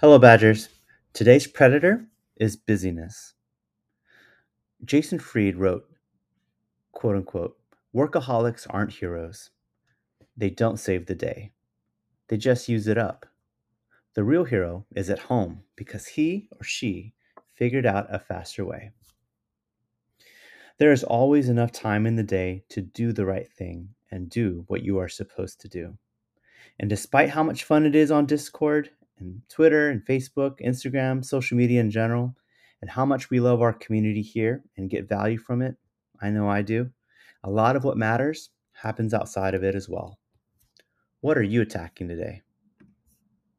Hello, Badgers. Today's predator is busyness. Jason Fried wrote, quote unquote, workaholics aren't heroes. They don't save the day, they just use it up. The real hero is at home because he or she figured out a faster way. There is always enough time in the day to do the right thing and do what you are supposed to do. And despite how much fun it is on Discord and Twitter and Facebook, Instagram, social media in general, and how much we love our community here and get value from it, I know I do, a lot of what matters happens outside of it as well. What are you attacking today?